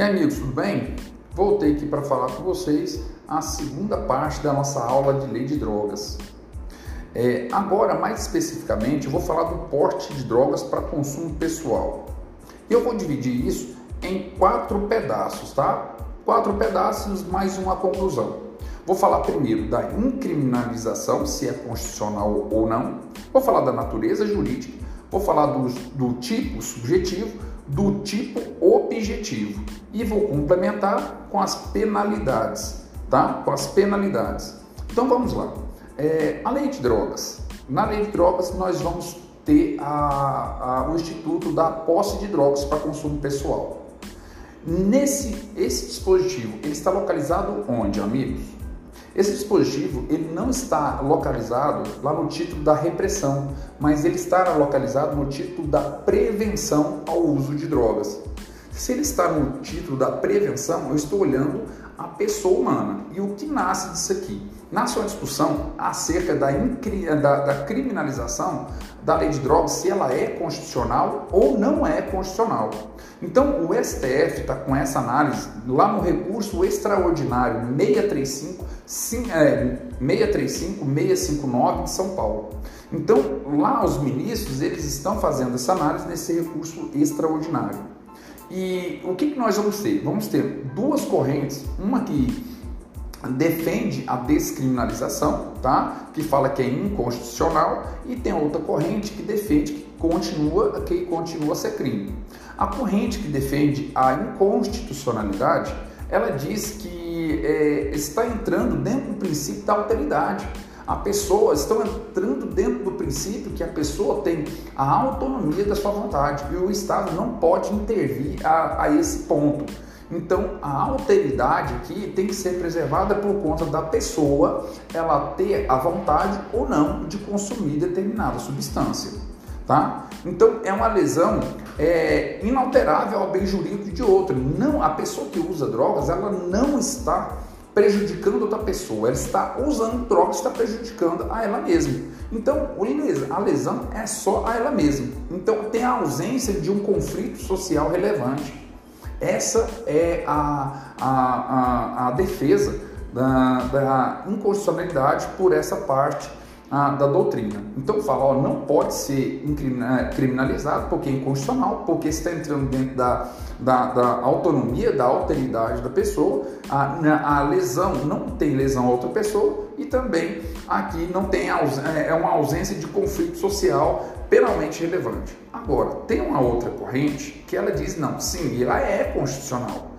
E aí, amigos, tudo bem? Voltei aqui para falar com vocês a segunda parte da nossa aula de lei de drogas. É, agora, mais especificamente, eu vou falar do porte de drogas para consumo pessoal. Eu vou dividir isso em quatro pedaços, tá? Quatro pedaços mais uma conclusão. Vou falar primeiro da incriminalização, se é constitucional ou não. Vou falar da natureza jurídica. Vou falar do, do tipo subjetivo do tipo objetivo e vou complementar com as penalidades, tá? Com as penalidades. Então vamos lá. É, a lei de drogas. Na lei de drogas nós vamos ter a, a, o instituto da posse de drogas para consumo pessoal. Nesse esse dispositivo ele está localizado onde, amigos? Esse dispositivo ele não está localizado lá no título da repressão, mas ele está localizado no título da prevenção ao uso de drogas. Se ele está no título da prevenção, eu estou olhando a pessoa humana. E o que nasce disso aqui? Nasce uma discussão acerca da, da, da criminalização da lei de drogas, se ela é constitucional ou não é constitucional. Então, o STF está com essa análise lá no recurso extraordinário 635, 635 659 de São Paulo. Então, lá os ministros, eles estão fazendo essa análise nesse recurso extraordinário. E o que, que nós vamos ter? Vamos ter duas correntes, uma que defende a descriminalização, tá? Que fala que é inconstitucional e tem outra corrente que defende que continua que continua a ser crime. A corrente que defende a inconstitucionalidade, ela diz que é, está entrando dentro do princípio da alteridade. A pessoa estão entrando dentro do princípio que a pessoa tem a autonomia da sua vontade e o Estado não pode intervir a, a esse ponto. Então, a alteridade aqui tem que ser preservada por conta da pessoa ela ter a vontade ou não de consumir determinada substância, tá? Então, é uma lesão é, inalterável ao bem jurídico de outro. Não, a pessoa que usa drogas, ela não está prejudicando outra pessoa, ela está usando drogas, está prejudicando a ela mesma. Então, a lesão é só a ela mesma. Então, tem a ausência de um conflito social relevante. Essa é a, a, a, a defesa da, da, inconstitucionalidade por essa parte a, da doutrina. Então fala, ó, não pode ser criminalizado porque é inconstitucional, porque está entrando dentro da, da, da, autonomia, da alteridade da pessoa, a, a lesão não tem lesão a outra pessoa e também aqui não tem é, é uma ausência de conflito social penalmente relevante. Agora, tem uma outra corrente que ela diz, não, sim, ela é constitucional.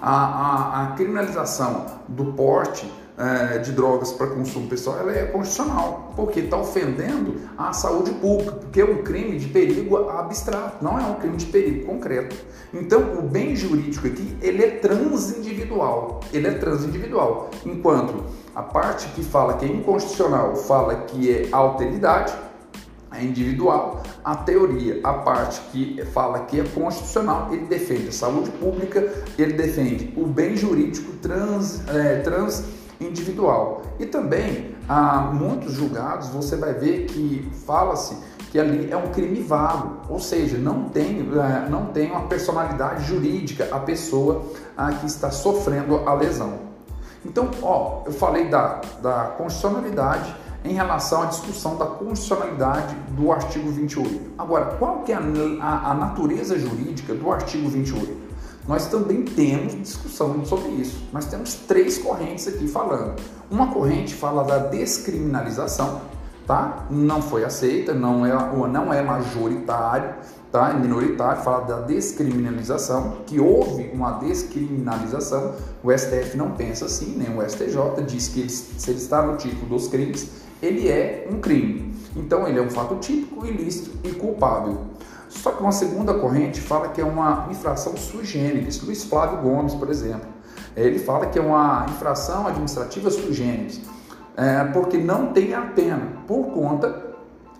A, a, a criminalização do porte é, de drogas para consumo pessoal ela é constitucional, porque está ofendendo a saúde pública, porque é um crime de perigo abstrato, não é um crime de perigo concreto. Então, o bem jurídico aqui, ele é transindividual, ele é transindividual, enquanto a parte que fala que é inconstitucional fala que é alteridade, é individual, a teoria, a parte que fala que é constitucional, ele defende a saúde pública, ele defende o bem jurídico trans, é, trans individual. E também, há muitos julgados, você vai ver que fala-se que ali é um crime vago, ou seja, não tem, é, não tem uma personalidade jurídica a pessoa a que está sofrendo a lesão. Então, ó, eu falei da, da constitucionalidade em relação à discussão da constitucionalidade do artigo 28. Agora, qual que é a, a, a natureza jurídica do artigo 28? nós também temos discussão sobre isso. Nós temos três correntes aqui falando. Uma corrente fala da descriminalização, tá? Não foi aceita, não é, não é majoritário, tá? É minoritário, fala da descriminalização, que houve uma descriminalização. O STF não pensa assim, nem o STJ diz que ele, se ele está no título dos crimes, ele é um crime. Então ele é um fato típico, ilícito e culpável. Só que uma segunda corrente fala que é uma infração sui generis. Luiz Flávio Gomes, por exemplo, ele fala que é uma infração administrativa sui generis, é, porque não tem a pena, por conta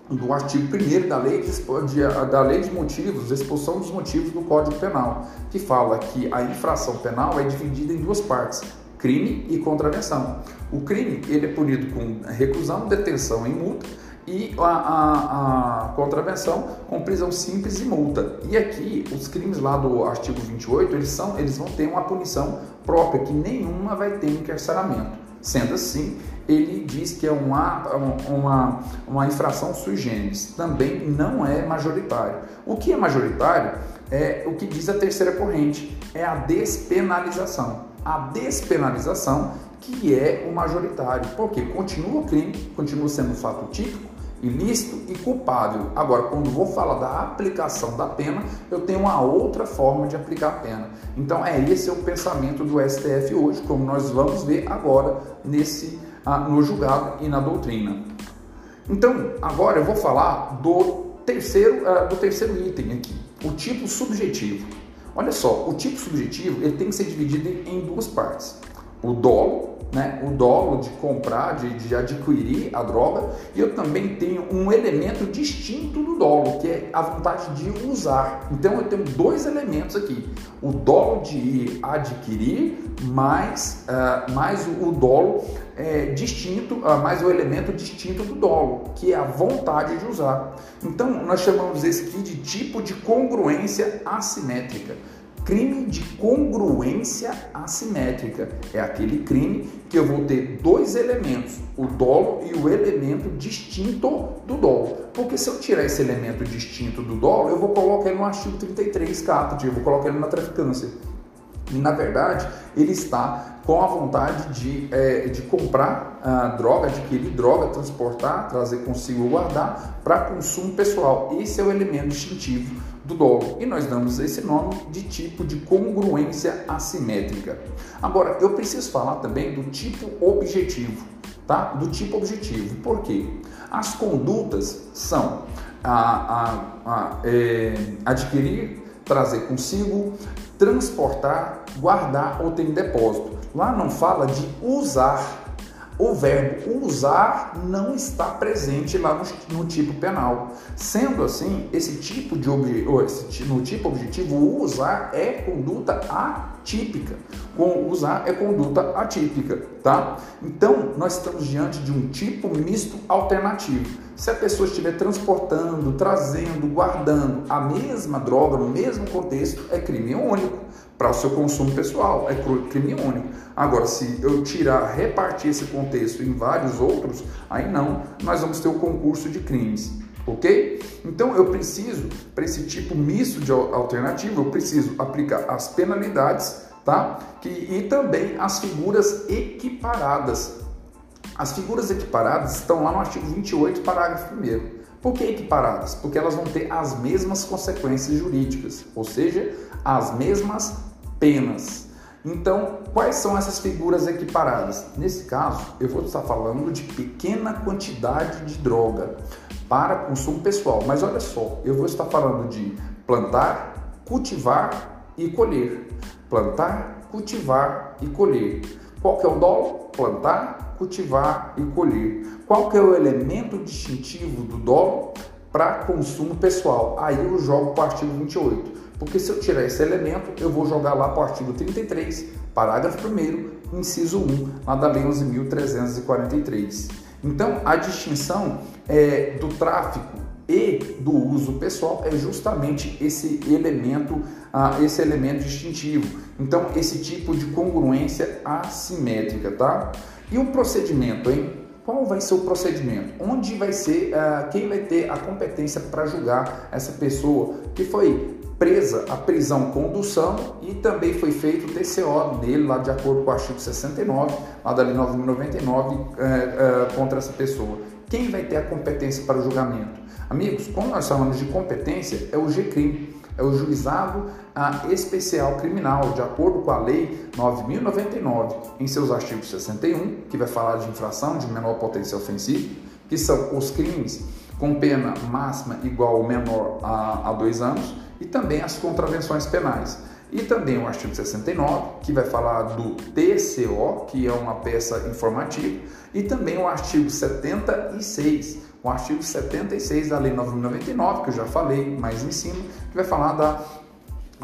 do artigo 1 da lei de, da lei de motivos, expulsão dos motivos do Código Penal, que fala que a infração penal é dividida em duas partes, crime e contravenção. O crime ele é punido com reclusão, detenção e multa, e a, a, a, contravenção com prisão simples e multa. E aqui, os crimes lá do artigo 28, eles, são, eles vão ter uma punição própria, que nenhuma vai ter encarceramento. Sendo assim, ele diz que é uma, uma, uma infração sui generis, também não é majoritário. O que é majoritário é o que diz a terceira corrente, é a despenalização. A despenalização que é o majoritário, porque continua o crime, continua sendo um fato típico, ilícito e culpável. Agora, quando vou falar da aplicação da pena, eu tenho uma outra forma de aplicar a pena. Então, é esse é o pensamento do STF hoje, como nós vamos ver agora nesse ah, no julgado e na doutrina. Então, agora eu vou falar do terceiro ah, do terceiro item aqui, o tipo subjetivo. Olha só, o tipo subjetivo ele tem que ser dividido em duas partes: o dolo né, o dolo de comprar, de, de, adquirir a droga, e eu também tenho um elemento distinto do dolo, que é a vontade de usar. Então eu tenho dois elementos aqui: o dolo de ir adquirir, mais, uh, mais o, o dolo é, distinto, uh, mais o elemento distinto do dolo, que é a vontade de usar. Então nós chamamos esse aqui de tipo de congruência assimétrica. Crime de congruência assimétrica é aquele crime que eu vou ter dois elementos, o dolo e o elemento distinto do dolo. Porque se eu tirar esse elemento distinto do dolo, eu vou colocar ele no artigo 33 caput, eu vou colocar ele na traficância. E na verdade, ele está com a vontade de, é, de comprar a droga, adquirir droga, transportar, trazer consigo ou guardar para consumo pessoal. Esse é o elemento distintivo do dolo e nós damos esse nome de tipo de congruência assimétrica. Agora, eu preciso falar também do tipo objetivo, tá? Do tipo objetivo, por quê? As condutas são a, a, a é, adquirir, trazer consigo, transportar, guardar ou ter em depósito. Lá não fala de usar o verbo usar não está presente lá no, no tipo penal. Sendo assim, esse tipo de no tipo objetivo, usar é conduta atípica. Com usar é conduta atípica, tá? Então, nós estamos diante de um tipo misto alternativo. Se a pessoa estiver transportando, trazendo, guardando a mesma droga no mesmo contexto, é crime único para o seu consumo pessoal, é crime único. Agora, se eu tirar, repartir esse contexto em vários outros, aí não, nós vamos ter o concurso de crimes, ok? Então eu preciso, para esse tipo misto de alternativa, eu preciso aplicar as penalidades, tá? Que, e também as figuras equiparadas. As figuras equiparadas estão lá no artigo 28, parágrafo 1 por que equiparadas? Porque elas vão ter as mesmas consequências jurídicas, ou seja, as mesmas penas. Então, quais são essas figuras equiparadas? Nesse caso, eu vou estar falando de pequena quantidade de droga para consumo pessoal. Mas olha só, eu vou estar falando de plantar, cultivar e colher. Plantar, cultivar e colher. Qual que é o dolo? Plantar, cultivar e colher. Qual que é o elemento distintivo do dolo para consumo pessoal? Aí eu jogo para o artigo 28. Porque se eu tirar esse elemento, eu vou jogar lá para o artigo 33, parágrafo 1 inciso 1, lá da Lei 11.343. Então, a distinção é, do tráfico e do uso pessoal é justamente esse elemento, ah, esse elemento distintivo. Então, esse tipo de congruência assimétrica, tá? E o procedimento, hein? Qual vai ser o procedimento? Onde vai ser, ah, quem vai ter a competência para julgar essa pessoa que foi presa a prisão condução e também foi feito o TCO nele, lá de acordo com o artigo 69, lá da Lei 9.099, é, é, contra essa pessoa. Quem vai ter a competência para o julgamento? Amigos, como nós falamos de competência, é o GCRIM, é o Juizado Especial Criminal, de acordo com a Lei 9.099, em seus artigos 61, que vai falar de infração de menor potência ofensiva, que são os crimes com pena máxima igual ou menor a, a dois anos, e também as contravenções penais. E também o artigo 69, que vai falar do TCO, que é uma peça informativa, e também o artigo 76, o artigo 76 da Lei 999, que eu já falei mais em cima, que vai falar da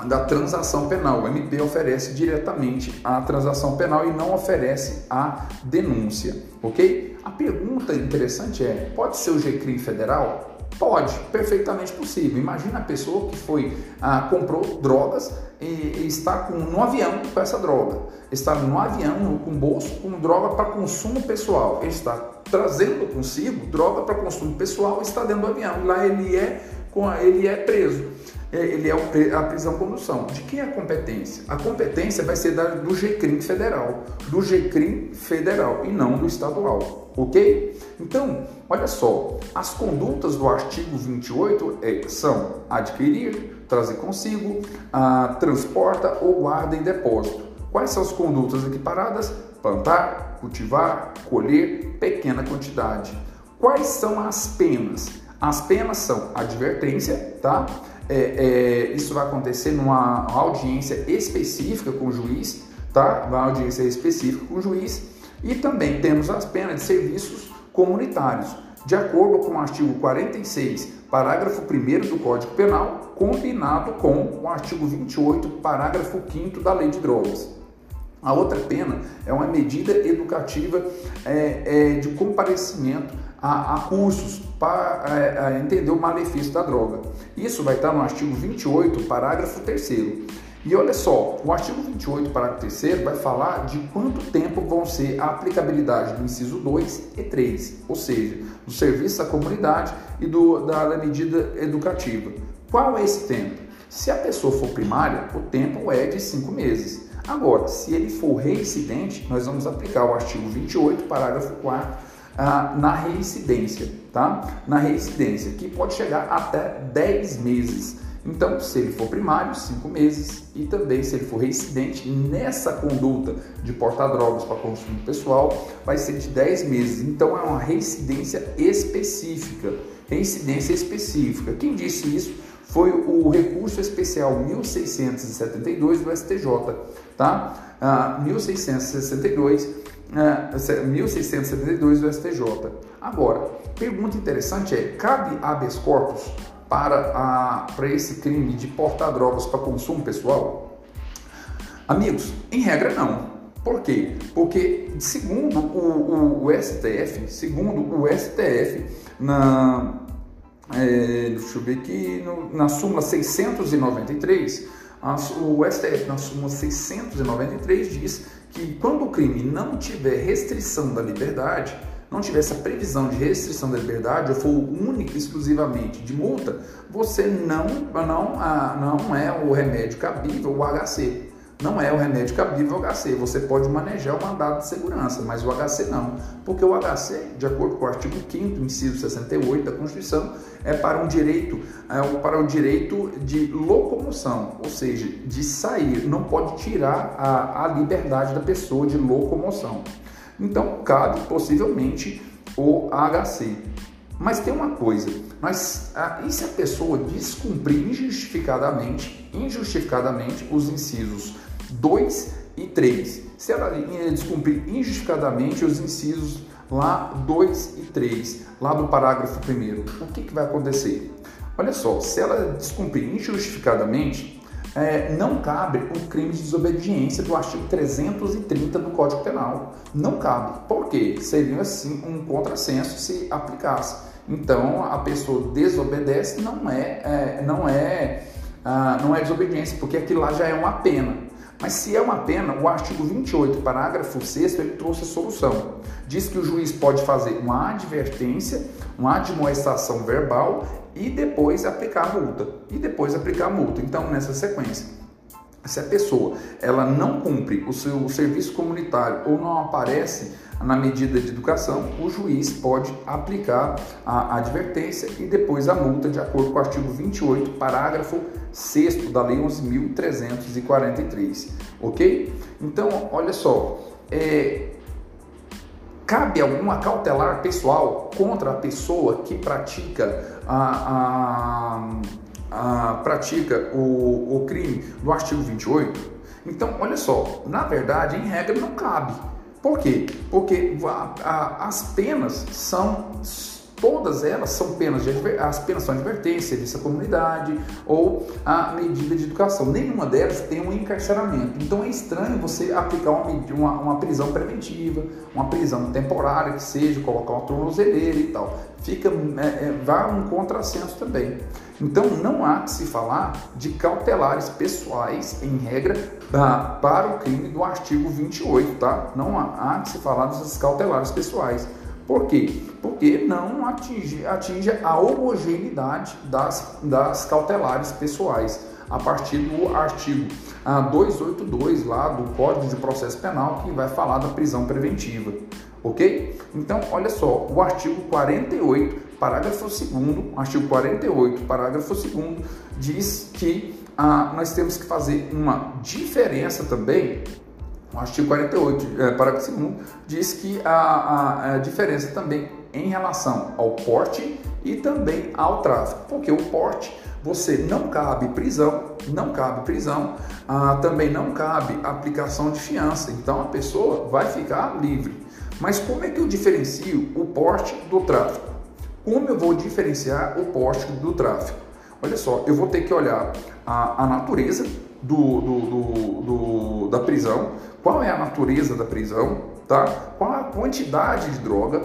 da transação penal. O MP oferece diretamente a transação penal e não oferece a denúncia, ok? A pergunta interessante é: pode ser o GCRIM federal? Pode, perfeitamente possível. Imagina a pessoa que foi, ah, comprou drogas e, e, está com, no avião com essa droga. Está no avião, com bolso, com droga para consumo pessoal. Ele está trazendo consigo droga para consumo pessoal e está dentro do avião. Lá ele é, ele é preso. É, ele é a prisão condução. De quem é a competência? A competência vai ser da, do GCRIM federal, do GCRIM federal e não do estadual, ok? Então, olha só, as condutas do artigo 28 é, são adquirir, trazer consigo, a, transporta ou guarda em depósito. Quais são as condutas equiparadas? Plantar, cultivar, colher, pequena quantidade. Quais são as penas? As penas são advertência, tá? é, é, isso vai acontecer numa audiência específica com o juiz, tá? Uma audiência específica com o juiz. E também temos as penas de serviços comunitários, de acordo com o artigo 46, parágrafo 1 do Código Penal, combinado com o artigo 28, parágrafo 5 da Lei de Drogas. A outra pena é uma medida educativa é, é, de comparecimento a, a cursos para é, entender o malefício da droga. Isso vai estar no artigo 28, parágrafo 3 e olha só, o artigo 28, parágrafo 3 vai falar de quanto tempo vão ser a aplicabilidade do inciso 2 e 3, ou seja, do serviço à comunidade e do, da, da medida educativa. Qual é esse tempo? Se a pessoa for primária, o tempo é de 5 meses. Agora, se ele for reincidente, nós vamos aplicar o artigo 28, parágrafo 4 ah, na reincidência, tá? Na reincidência, que pode chegar até 10 meses. Então, se ele for primário, 5 meses, e também se ele for reincidente nessa conduta de portar drogas para consumo pessoal, vai ser de 10 meses. Então, é uma reincidência específica. Reincidência específica. Quem disse isso foi o recurso especial 1672 do STJ, tá? Ah, 1662 1672 do STJ. Agora, pergunta interessante é: cabe habeas corpus para, a, para esse crime de portar drogas para consumo pessoal? Amigos, em regra não. Por quê? Porque segundo o, o, o STF, segundo o STF, na, é, deixa eu ver aqui, no, na súmula 693, a, o STF na súmula 693 diz que quando o crime não tiver restrição da liberdade, não tiver essa previsão de restrição da liberdade ou for única exclusivamente de multa, você não, não, ah, não é o remédio cabível, o HC. Não é o remédio cabível o HC. Você pode manejar o mandado de segurança, mas o HC não. Porque o HC, de acordo com o artigo 5 inciso 68 da Constituição, é para um direito, é para o direito de locomoção, ou seja, de sair. Não pode tirar a, a liberdade da pessoa de locomoção. Então, cabe possivelmente o HC. Mas tem uma coisa, mas ah, e se a pessoa descumprir injustificadamente, injustificadamente os incisos 2 e 3? Se ela descumprir injustificadamente os incisos lá 2 e 3, lá do parágrafo 1 o que, que vai acontecer? Olha só, se ela descumprir injustificadamente, é, não cabe o crime de desobediência do artigo 330 do Código Penal. Não cabe. Por quê? Seria assim um contrassenso se aplicasse. Então a pessoa desobedece não é, é não é ah, não é desobediência, porque aquilo lá já é uma pena. Mas se é uma pena, o artigo 28, parágrafo 6 ele trouxe a solução. Diz que o juiz pode fazer uma advertência, uma admoestação verbal e depois aplicar a multa. E depois aplicar a multa. Então, nessa sequência, se a pessoa ela não cumpre o seu serviço comunitário ou não aparece na medida de educação, o juiz pode aplicar a advertência e depois a multa de acordo com o artigo 28, parágrafo 6 da Lei 11.343, ok? Então, olha só, é, cabe alguma cautelar pessoal contra a pessoa que pratica a, a, a pratica o, o crime do artigo 28? Então, olha só, na verdade, em regra, não cabe. Por quê? Porque a, a, as penas são todas elas são penas de as penas são advertência, serviço à comunidade ou a medida de educação. Nenhuma delas tem um encarceramento. Então é estranho você aplicar uma, uma, uma prisão preventiva, uma prisão temporária que seja, colocar uma tornozeleira e tal. Fica é, é, vai um contrassenso também. Então não há que se falar de cautelares pessoais, em regra, para o crime do artigo 28, tá? Não há, há que se falar desses cautelares pessoais. Por quê? Porque não atinge, atinge a homogeneidade das, das cautelares pessoais, a partir do artigo 282 ah, lá do Código de Processo Penal, que vai falar da prisão preventiva. Ok? Então, olha só, o artigo 48, parágrafo 2, artigo 48, parágrafo 2, diz que ah, nós temos que fazer uma diferença também. O artigo 48, é, parágrafo 2 diz que a, a, a, diferença também em relação ao porte e também ao tráfico, porque o porte você não cabe prisão, não cabe prisão, ah, também não cabe aplicação de fiança, então a pessoa vai ficar livre. Mas como é que eu diferencio o porte do tráfico? Como eu vou diferenciar o porte do tráfico? Olha só, eu vou ter que olhar a, a natureza do, do, do, do, da prisão, qual é a natureza da prisão, tá? qual a quantidade de droga,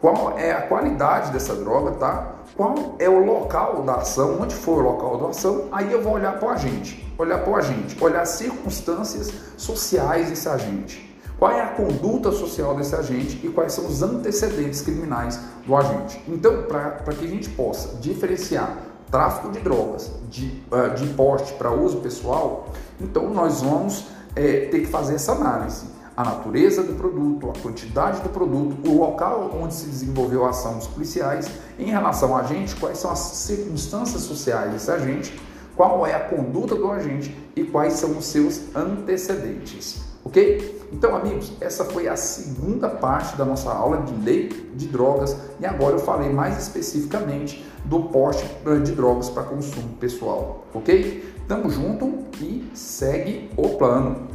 qual é a qualidade dessa droga, tá? qual é o local da ação, onde foi o local da ação, aí eu vou olhar para o agente, olhar para o agente, olhar as circunstâncias sociais desse agente. Qual é a conduta social desse agente e quais são os antecedentes criminais do agente. Então, para que a gente possa diferenciar tráfico de drogas, de, uh, de porte para uso pessoal, então nós vamos é, ter que fazer essa análise. A natureza do produto, a quantidade do produto, o local onde se desenvolveu a ação dos policiais, em relação a agente, quais são as circunstâncias sociais desse agente, qual é a conduta do agente e quais são os seus antecedentes. Ok? Então, amigos, essa foi a segunda parte da nossa aula de lei de drogas e agora eu falei mais especificamente do porte de drogas para consumo pessoal. Ok? Tamo junto e segue o plano.